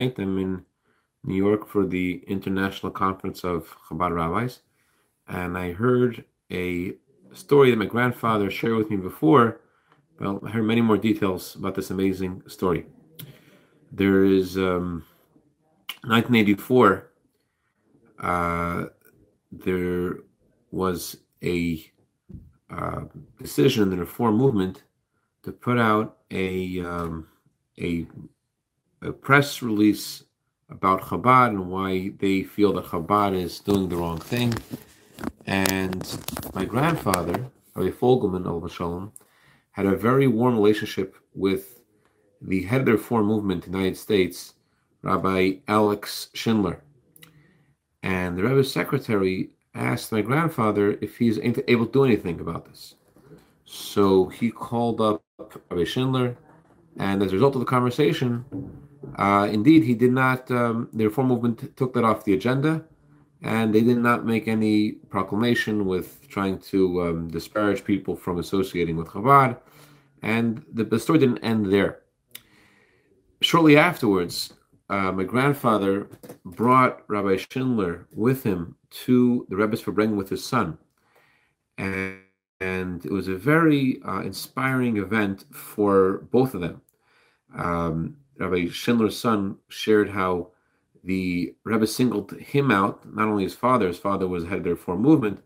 I'm in New York for the International Conference of Chabad Rabbis, and I heard a story that my grandfather shared with me before. Well, I heard many more details about this amazing story. There is um, 1984. Uh, there was a uh, decision in the Reform movement to put out a um, a a press release about Chabad and why they feel that Chabad is doing the wrong thing. And my grandfather, Rabbi Fogelman al Shalom, had a very warm relationship with the head of the Reform movement in the United States, Rabbi Alex Schindler. And the Rebbe's secretary asked my grandfather if he's able to do anything about this. So he called up Rabbi Schindler, and as a result of the conversation, uh, indeed, he did not, um, the reform movement took that off the agenda, and they did not make any proclamation with trying to um, disparage people from associating with Chabad. And the, the story didn't end there. Shortly afterwards, uh, my grandfather brought Rabbi Schindler with him to the Rebbe's Farbrengen with his son. And, and it was a very uh, inspiring event for both of them. Um, Rabbi Schindler's son shared how the Rebbe singled him out, not only his father, his father was head of the Reform movement,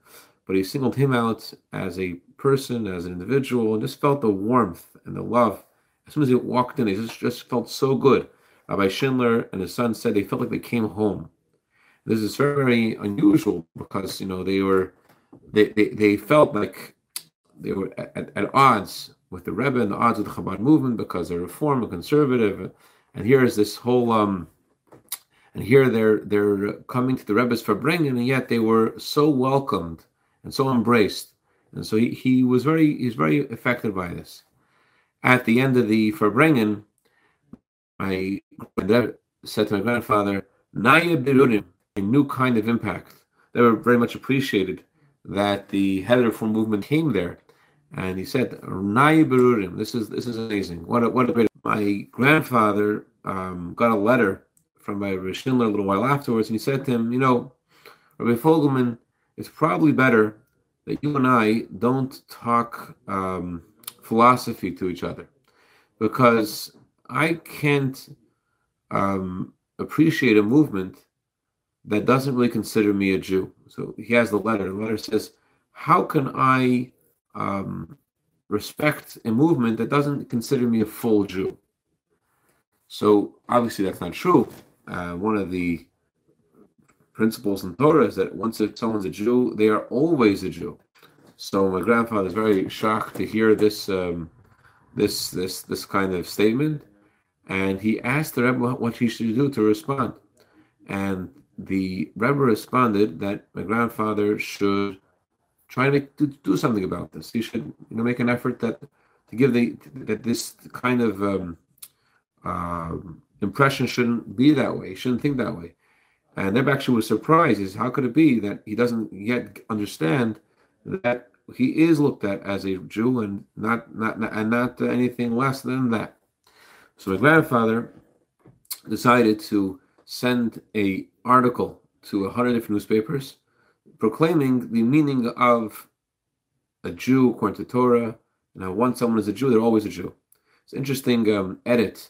but he singled him out as a person, as an individual, and just felt the warmth and the love. As soon as he walked in, he just, just felt so good. Rabbi Schindler and his son said they felt like they came home. This is very unusual because you know they were they, they, they felt like they were at, at odds with the Rebbe and the odds of the Chabad movement because they're reform and conservative. And here is this whole um, and here they're they're coming to the Rebbe's Farbrengen, and yet they were so welcomed and so embraced. And so he, he was very he's very affected by this. At the end of the Farbrengen, I said to my grandfather, Naya Birudim, a new kind of impact. They were very much appreciated that the the reform movement came there and he said, "Nai berurim." This is this is amazing. What a, what a great. My grandfather um, got a letter from my Schindler a little while afterwards, and he said to him, "You know, Rabbi Fogelman, it's probably better that you and I don't talk um, philosophy to each other, because I can't um, appreciate a movement that doesn't really consider me a Jew." So he has the letter. The letter says, "How can I?" Um, respect a movement that doesn't consider me a full Jew. So obviously that's not true. Uh, one of the principles in Torah is that once someone's a Jew, they are always a Jew. So my grandfather is very shocked to hear this um, this this this kind of statement, and he asked the Rebbe what he should do to respond. And the Rebbe responded that my grandfather should try to, to do something about this. You should you know make an effort that to give the that this kind of um, uh, impression shouldn't be that way. Shouldn't think that way. And Neb actually was surprised. Is how could it be that he doesn't yet understand that he is looked at as a Jew and not not, not and not anything less than that. So my grandfather decided to send a article to a hundred different newspapers proclaiming the meaning of a Jew according to Torah, and how once someone is a Jew, they're always a Jew. It's an interesting um, edit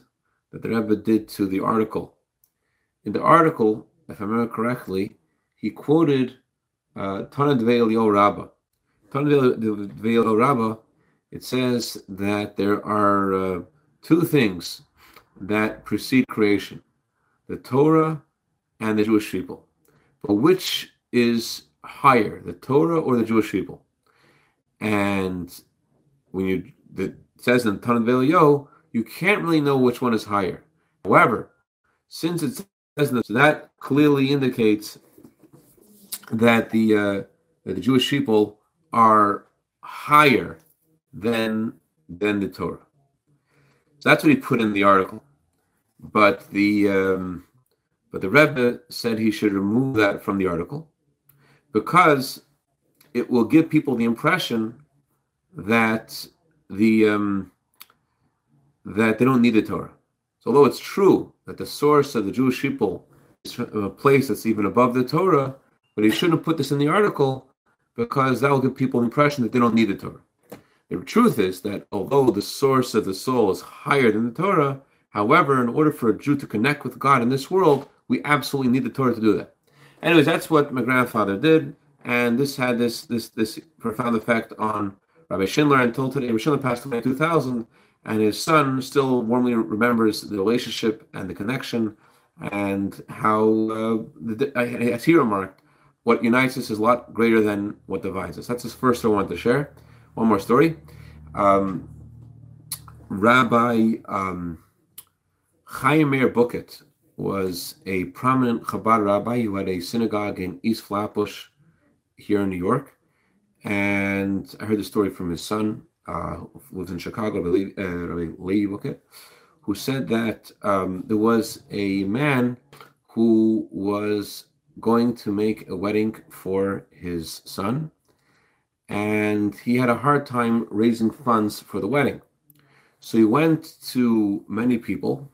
that the Rebbe did to the article. In the article, if I remember correctly, he quoted uh, Tanad Ve'el Rabba. Tanad Ve'el Rabba, it says that there are uh, two things that precede creation the Torah and the Jewish people. But which is higher, the Torah or the Jewish people? And when you it says in Tanat Yo, you can't really know which one is higher. However, since it says that, that clearly indicates that the uh, that the Jewish people are higher than than the Torah. So that's what he put in the article. But the um, but the Rebbe said he should remove that from the article because it will give people the impression that the um, that they don't need the Torah. So although it's true that the source of the Jewish people is a place that's even above the Torah, but he shouldn't have put this in the article because that will give people the impression that they don't need the Torah. The truth is that although the source of the soul is higher than the Torah, however, in order for a Jew to connect with God in this world, we absolutely need the Torah to do that. Anyways, that's what my grandfather did, and this had this this this profound effect on Rabbi Schindler until today. Rabbi Schindler passed away in 2000, and his son still warmly remembers the relationship and the connection, and how, uh, as he remarked, what unites us is a lot greater than what divides us. That's the first I wanted to share. One more story. Um, Rabbi um, Chaim Meir Bukiet was a prominent Chabad rabbi who had a synagogue in East Flatbush here in New York. And I heard the story from his son, uh, who lives in Chicago, Rabbi uh, Levi Bukiet, who said that um, there was a man who was going to make a wedding for his son and he had a hard time raising funds for the wedding. So he went to many people,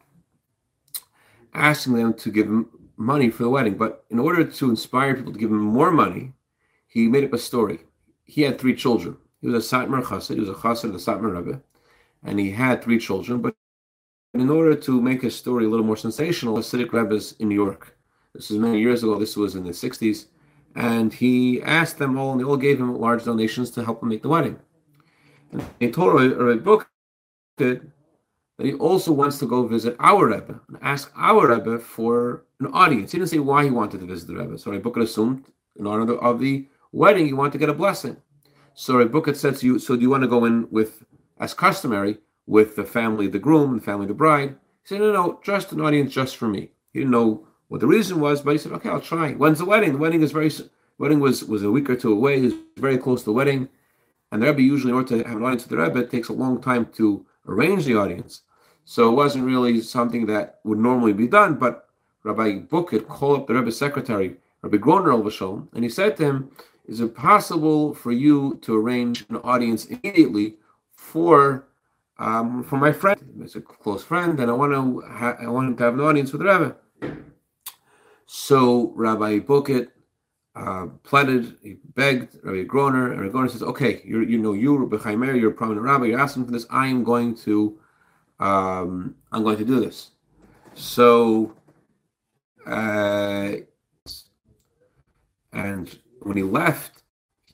asking them to give him money for the wedding. But in order to inspire people to give him more money, he made up a story. He had three children. He was a Satmar Chassid, he was a Chassid of the Satmar Rebbe, and he had three children. But in order to make his story a little more sensational, the Hasidic Rebbe's in New York. This is many years ago. This was in the 60s and he asked them all, and they all gave him large donations to help him make the wedding. And he told a book that he also wants to go visit our Rebbe and ask our Rebbe for an audience. He didn't say why he wanted to visit the Rebbe. So Rebbe assumed in honor of the wedding, he wanted to get a blessing. So Rebbe said to you, so do you want to go in with, as customary, with the family the groom and the family the bride? He said, no, no, just an audience just for me. He didn't know what the reason was, but he said, okay, I'll try. When's the wedding? The wedding is very, wedding was, was a week or two away. He was very close to the wedding. And the Rebbe usually, in order to have an audience with the Rebbe, it takes a long time to arrange the audience. So it wasn't really something that would normally be done. But Rabbi Bukiet called up the Rebbe's secretary, Rabbi Groner Elvashon, and he said to him, is it possible for you to arrange an audience immediately for um, for my friend? It's a close friend, and I want to ha- I want him to have an audience with the Rebbe. So Rabbi Bukiet uh, pleaded, he begged Rabbi Groner, and Rabbi Groner says, "Okay, you you know you Rabbi Chaim Meir, you're a prominent rabbi. You're asking for this. I am going to, um, I'm going to do this." So, uh, and when he left,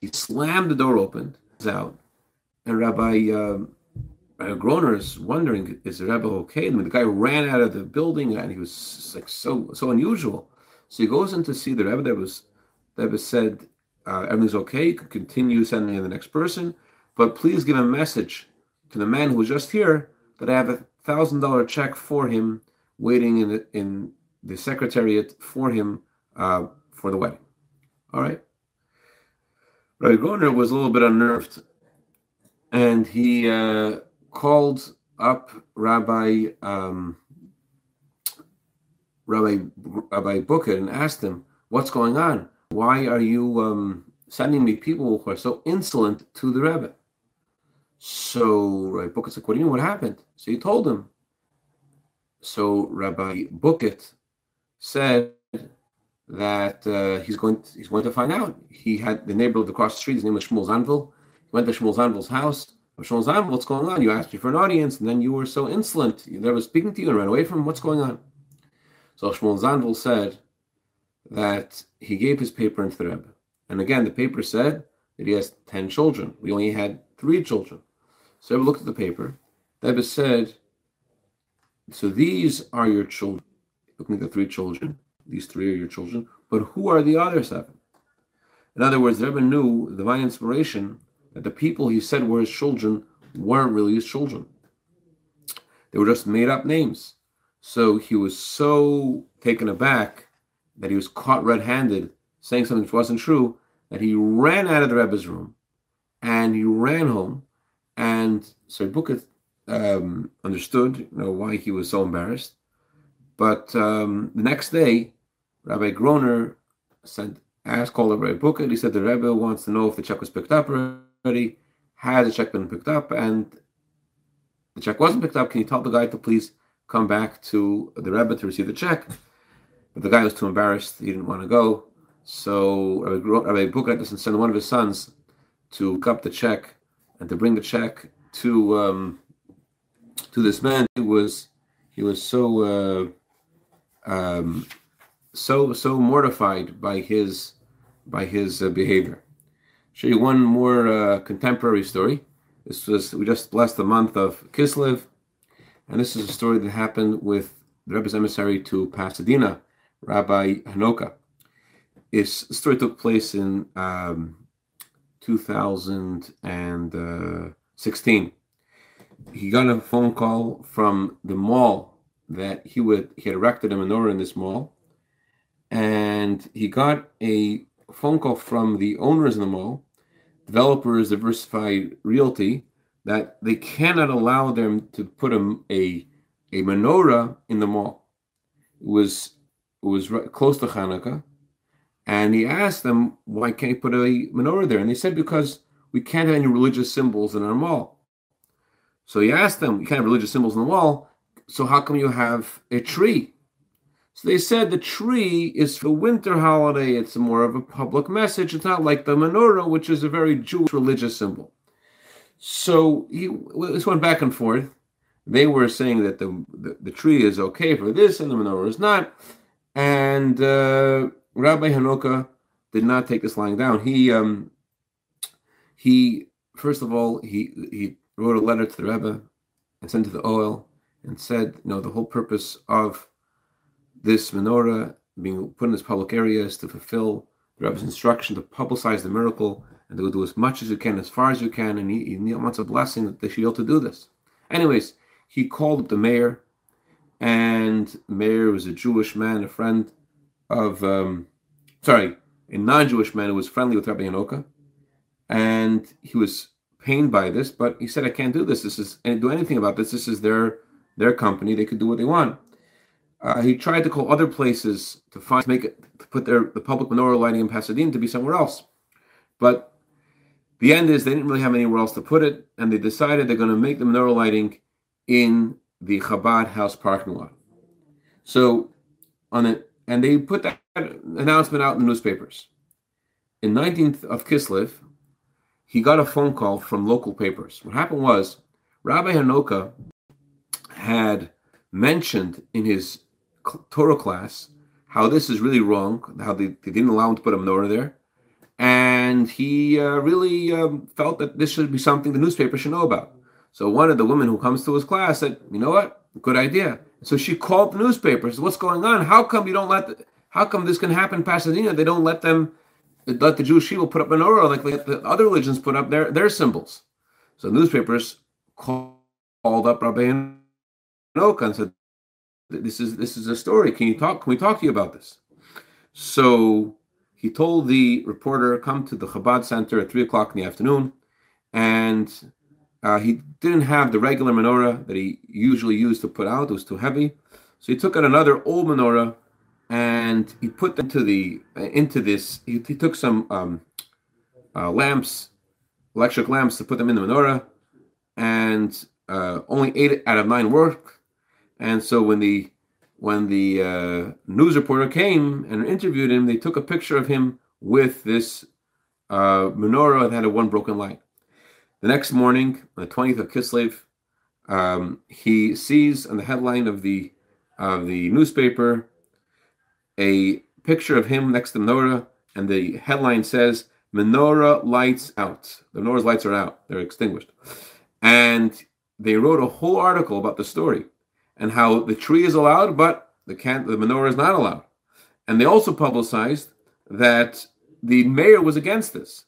he slammed the door open, He's out, and Rabbi um, Groner is wondering, is the Rebbe okay? Mean, the guy ran out of the building, and he was like so so unusual. So he goes in to see the Rebbe. There was Rebbe said uh, everything's okay. You can continue sending in the next person, but please give a message to the man who was just here that I have a thousand dollar check for him waiting in the, in the secretariat for him uh, for the wedding. All right. Rabbi Groner was a little bit unnerved, and he uh, called up Rabbi um, Rabbi Rabbi Bukiet and asked him, "What's going on? Why are you um, sending me people who are so insolent to the Rebbe?" So Rabbi Bukiet said, "What do you mean? What happened?" So he told him. So Rabbi Bukiet said that uh, he's going to, he's going to find out. He had the neighbor across the street. His name was Shmuel Zanvil. He went to Shmuel Zanvil's house. Shmuel Zanvil, what's going on? You asked me for an audience, and then you were so insolent. You never speaking to you and ran away from him. What's going on? So Shmuel Zanvil said that he gave his paper into the Rebbe. And again, the paper said that he has 10 children. We only had three children. So Rebbe looked at the paper. The Rebbe said, So these are your children. Looking at the three children, these three are your children, but who are the other seven? In other words, the Rebbe knew divine inspiration that the people he said were his children weren't really his children. They were just made up names. So he was so taken aback that he was caught red handed saying something which wasn't true that he ran out of the Rebbe's room and he ran home. And Sir Bukiet um, understood you know, why he was so embarrassed. But um, the next day, Rabbi Groner sent asked called Rabbi Bukiet. He said the Rebbe wants to know if the check was picked up already. Has the check been picked up? And the check wasn't picked up. Can you tell the guy to please come back to the Rebbe to receive the check. But the guy was too embarrassed; he didn't want to go. So Rabbi Buchanan sent one of his sons to cup the check and to bring the check to um, to this man. He was he was so uh, um, so so mortified by his by his uh, behavior. Show you one more uh, contemporary story. This was we just blessed the month of Kislev, and this is a story that happened with the Rebbe's emissary to Pasadena, Rabbi Hanoka. His story took place in um, 2016. He got a phone call from the mall that he would he had erected a menorah in this mall, and he got a phone call from the owners of the mall, developers Diversified Realty, that they cannot allow them to put a, a, a menorah in the mall. It was it was close to Hanukkah, and he asked them why can't you put a menorah there, and they said because we can't have any religious symbols in our mall. So he asked them, you can't have religious symbols in the wall, so how come you have a tree? So they said the tree is for winter holiday. It's more of a public message. It's not like the menorah, which is a very Jewish religious symbol. So he this went back and forth. They were saying that the, the, the tree is okay for this and the menorah is not. And uh, Rabbi Hanoka did not take this lying down. He um, he first of all he he wrote a letter to the Rebbe and sent to the Ohel and said, you know, the whole purpose of this menorah being put in this public area is to fulfill the Rebbe's instruction to publicize the miracle and to do as much as you can, as far as you can, and he, he wants a blessing that they should be able to do this. Anyways, he called up the mayor, and mayor was a Jewish man, a friend of, um, sorry, a non-Jewish man who was friendly with Rabbi Hanoka, and he was pained by this, but he said, "I can't do this. This is and do anything about this. This is their their company. They could do what they want." Uh, he tried to call other places to find to make it to put their the public menorah lighting in Pasadena to be somewhere else, but the end is they didn't really have anywhere else to put it, and they decided they're going to make the menorah lighting in the Chabad house parking lot. So on it, and they put that announcement out in the newspapers. In 19th of Kislev, he got a phone call from local papers. What happened was Rabbi Hanoka had mentioned in his Torah class how this is really wrong, how they, they didn't allow him to put a menorah there. And he uh, really um, felt that this should be something the newspaper should know about. So one of the women who comes to his class said, "You know what? Good idea." So she called the newspaper. Said, "What's going on? How come you don't let? The, how come this can happen in Pasadena? They don't let them let the Jewish people put up menorah like the other religions put up their, their symbols. So newspapers called up Rabbi Hanoka and said, "This is this is a story. Can you talk? Can we talk to you about this?" So he told the reporter, "Come to the Chabad Center at three o'clock in the afternoon," and uh, he didn't have the regular menorah that he usually used to put out; it was too heavy. So he took out another old menorah and he put them to the uh, into this. He, he took some um, uh, lamps, electric lamps, to put them in the menorah, and uh, only eight out of nine worked. And so when the when the uh, news reporter came and interviewed him, they took a picture of him with this uh, menorah that had a one broken light. The next morning, on the 20th of Kislev, um, he sees on the headline of the of the newspaper a picture of him next to menorah, and the headline says "Menorah lights out." The menorah's lights are out; they're extinguished. And they wrote a whole article about the story and how the tree is allowed, but the can the menorah is not allowed. And they also publicized that the mayor was against this.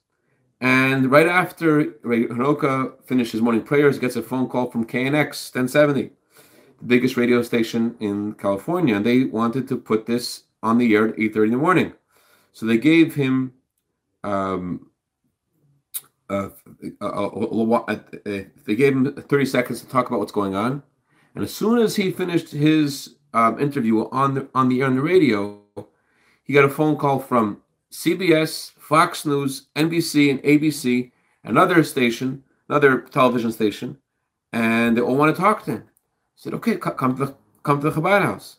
And right after Hanoka finished his morning prayers, gets a phone call from KNX 1070, the biggest radio station in California, and they wanted to put this on the air at 8.30 in the morning. So they gave him um, a, a, a, they gave him 30 seconds to talk about what's going on. And as soon as he finished his um, interview on the, on the air on the radio, he got a phone call from CBS, Fox News, NBC, and ABC, another station, another television station, and they all want to talk to him. I said, okay, come to the come to the Chabad house.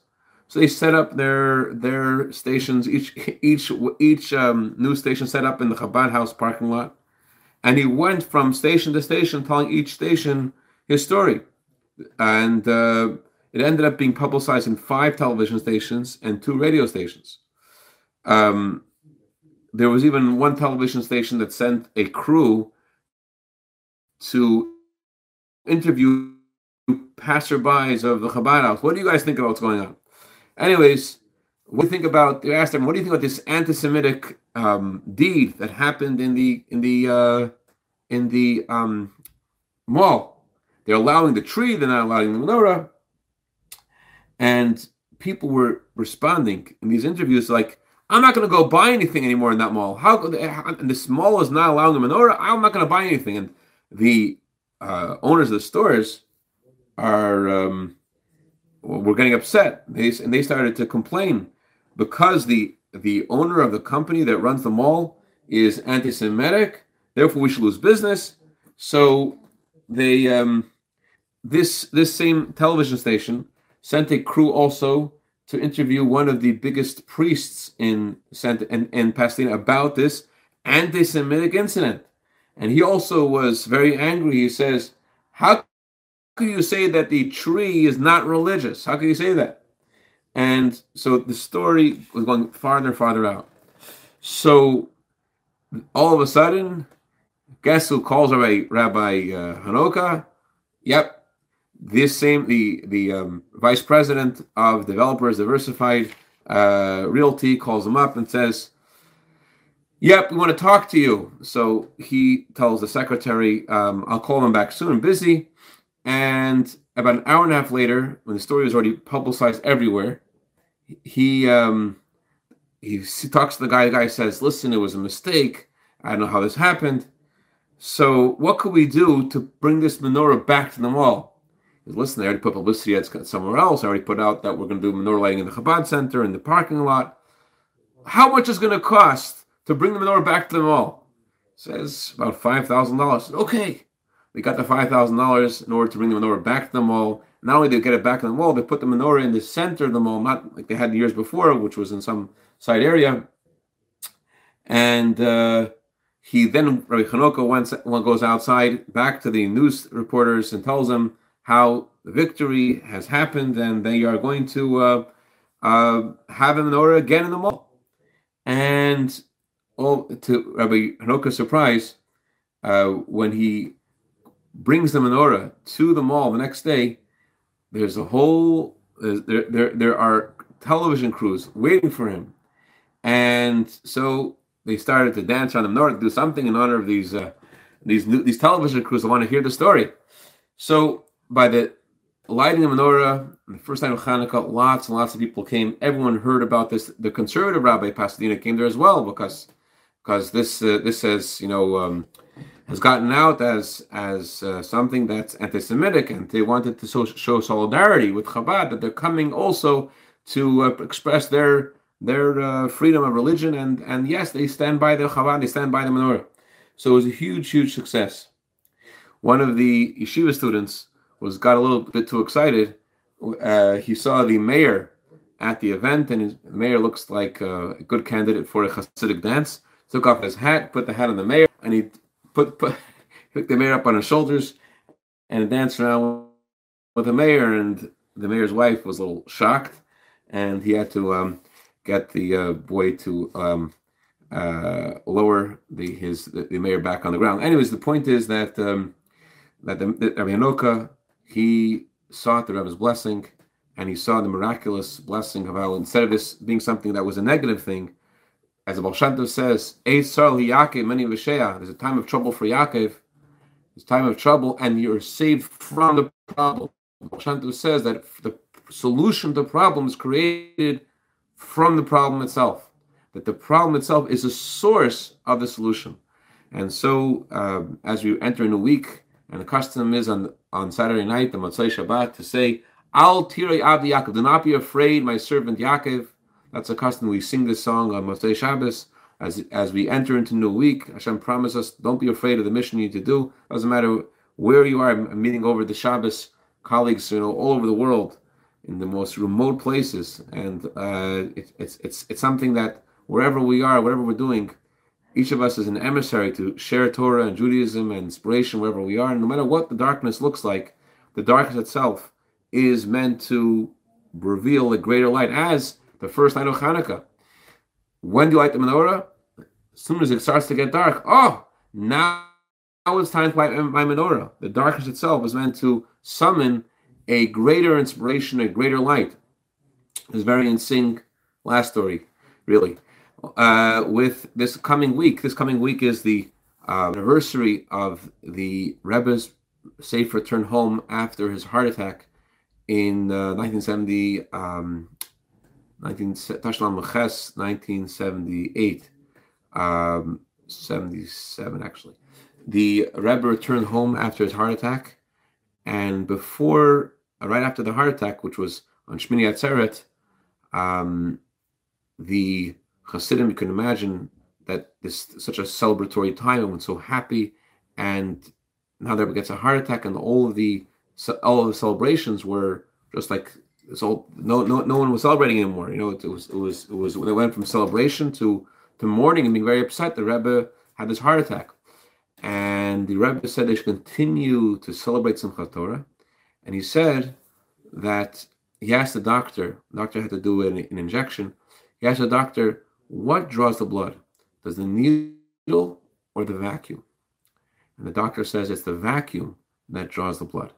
So they set up their their stations. Each each each um, news station set up in the Chabad house parking lot, and he went from station to station, telling each station his story, and uh, it ended up being publicized in five television stations and two radio stations. Um, there was even one television station that sent a crew to interview passerbys of the Chabad house. What do you guys think about what's going on? Anyways, what do you think about? They asked them, "What do you think about this anti-Semitic um, deed that happened in the in the uh, in the um, mall? They're allowing the tree, they're not allowing the menorah." And people were responding in these interviews like, I'm not going to go buy anything anymore in that mall. How and this mall is not allowing the menorah. I'm not going to buy anything. And the uh, owners of the stores are um, were getting upset. They and they started to complain because the the owner of the company that runs the mall is anti-Semitic. Therefore, we should lose business. So they um, this this same television station sent a crew also to interview one of the biggest priests in Santa in, in Pasadena about this anti-Semitic incident. And he also was very angry. He says, How could you say that the tree is not religious? How could you say that? And so the story was going farther and farther out. So all of a sudden, guess who calls Rabbi, Rabbi uh, Hanoka? Yep, this same the the um, vice president of developers diversified uh, realty calls him up and says yep we want to talk to you. So he tells the secretary um, i'll call him back soon i'm busy. And about an hour and a half later when the story was already publicized everywhere he um, he talks to the guy the guy says listen it was a mistake. I don't know how this happened. So what could we do to bring this menorah back to the mall listen, I already put publicity ads somewhere else. I already put out that we're going to do menorah lighting in the Chabad Center in the parking lot. How much is going to cost to bring the menorah back to the mall? Says about five thousand dollars. Okay, they got the five thousand dollars in order to bring the menorah back to the mall. Not only did they get it back in the mall, they put the menorah in the center of the mall, not like they had years before, which was in some side area. And uh, he then Rabbi Hanoka went, goes outside back to the news reporters and tells them how the victory has happened and they are going to uh, uh, have a menorah again in the mall. And all to Rabbi Hanoka's surprise, uh, when he brings the menorah to the mall the next day, there's a whole there there there are television crews waiting for him, and so they started to dance on the menorah, do something in honor of these uh, these these television crews that want to hear the story. So by the lighting of menorah, the first night of Hanukkah, lots and lots of people came. Everyone heard about this. The conservative rabbi Pasadena came there as well because because this uh, this has you know um, has gotten out as as uh, something that's anti-Semitic, and they wanted to so, show solidarity with Chabad that they're coming also to uh, express their their uh, freedom of religion, and and yes, they stand by the Chabad, they stand by the menorah. So it was a huge, huge success. One of the yeshiva students was got a little bit too excited. Uh, he saw the mayor at the event, and his, the mayor looks like a good candidate for a Hasidic dance. Took off his hat, put the hat on the mayor, and he put, put picked the mayor up on his shoulders and danced around with the mayor. And the mayor's wife was a little shocked, and he had to um, get the uh, boy to um, uh, lower the his the, mayor back on the ground. Anyways, the point is that um, that the, the Rabbi Hanoka he sought the Rebbe's blessing, and he saw the miraculous blessing of how instead of this being something that was a negative thing, as the Tov says, there's a time of trouble for Yaakov, it's time of trouble, and you're saved from the problem. Tov says that the solution to the problem is created from the problem itself. That the problem itself is a source of the solution. And so, uh, as we enter in a week, and the custom is on on Saturday night, the Motzei Shabbat, to say, Al Tirei Avi Yaakov, do not be afraid, my servant Yaakov. That's a custom. We sing this song on Motzei Shabbos as, as we enter into new week. Hashem promises us, don't be afraid of the mission you need to do. Doesn't matter where you are. I'm meeting over the Shabbos colleagues, you know, all over the world. in the most remote places, and uh, it, it's it's it's something that wherever we are, whatever we're doing, each of us is an emissary to share Torah and Judaism and inspiration wherever we are. And no matter what the darkness looks like, the darkness itself is meant to reveal a greater light as the first night of Hanukkah. When do you light the menorah? As soon as it starts to get dark. Oh, now, now it's time to light my menorah. The darkness itself is meant to summon a greater inspiration, a greater light. It's very in sync. Last story, really. Uh, with this coming week, this coming week is the uh, anniversary of the Rebbe's safe return home after his heart attack in uh, 1970, um, 19, Tashlach 1978, um, 77 actually. The Rebbe returned home after his heart attack, and before, uh, right after the heart attack, which was on Shmini Atzeret, um, the Hasidim, you can imagine that this such a celebratory time, everyone's so happy, and now the Rebbe gets a heart attack, and all of the all of the celebrations were just like it's all no no no one was celebrating anymore. You know, it, it was it was it was they went from celebration to to mourning and being very upset. The Rebbe had this heart attack, and the Rebbe said they should continue to celebrate Simchat Torah, and he said that he asked the doctor. The doctor had to do an, an injection. He asked the doctor, "What draws the blood? Does the needle or the vacuum?" And the doctor says it's the vacuum that draws the blood.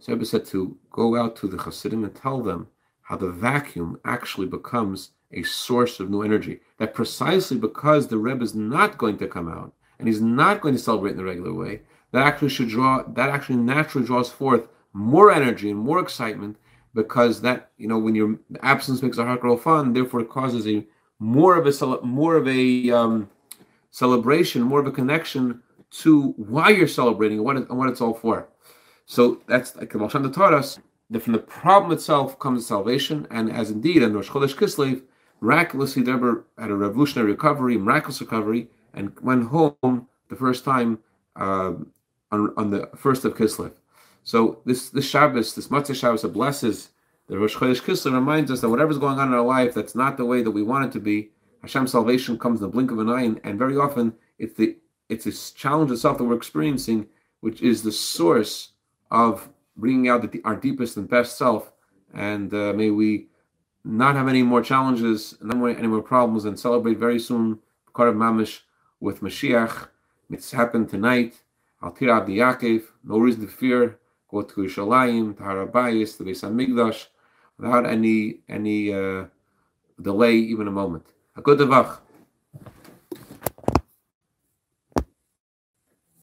So Rebbe said to go out to the Hasidim and tell them how the vacuum actually becomes a source of new energy. That precisely because the Rebbe is not going to come out and he's not going to celebrate in the regular way, that actually should draw that actually naturally draws forth more energy and more excitement because that you know when your absence makes a heart grow fond, therefore it causes a more of a more of a um, celebration, more of a connection to why you're celebrating and what, it, and what it's all for. So that's like the Baal taught us that from the problem itself comes salvation, and as indeed in Rosh Chodesh Kislev, miraculously Deborah had a revolutionary recovery, miraculous recovery, and went home the first time uh, on, on the first of Kislev. So this this Shabbos, this Motzei Shabbos, blesses the Rosh Chodesh Kislev reminds us that whatever's going on in our life that's not the way that we want it to be, Hashem's salvation comes in the blink of an eye, and, and very often it's the it's this challenge itself that we're experiencing, which is the source of bringing out the, our deepest and best self. And uh, may we not have any more challenges, no more, any more problems, and celebrate very soon Karav Mamish with Mashiach. It's happened tonight. Al Tira Abdi Yaakov, no reason to fear. Go to Yerushalayim, to Harabayis, to Beis Hamikdash, without any any uh, delay, even a moment. A good devach.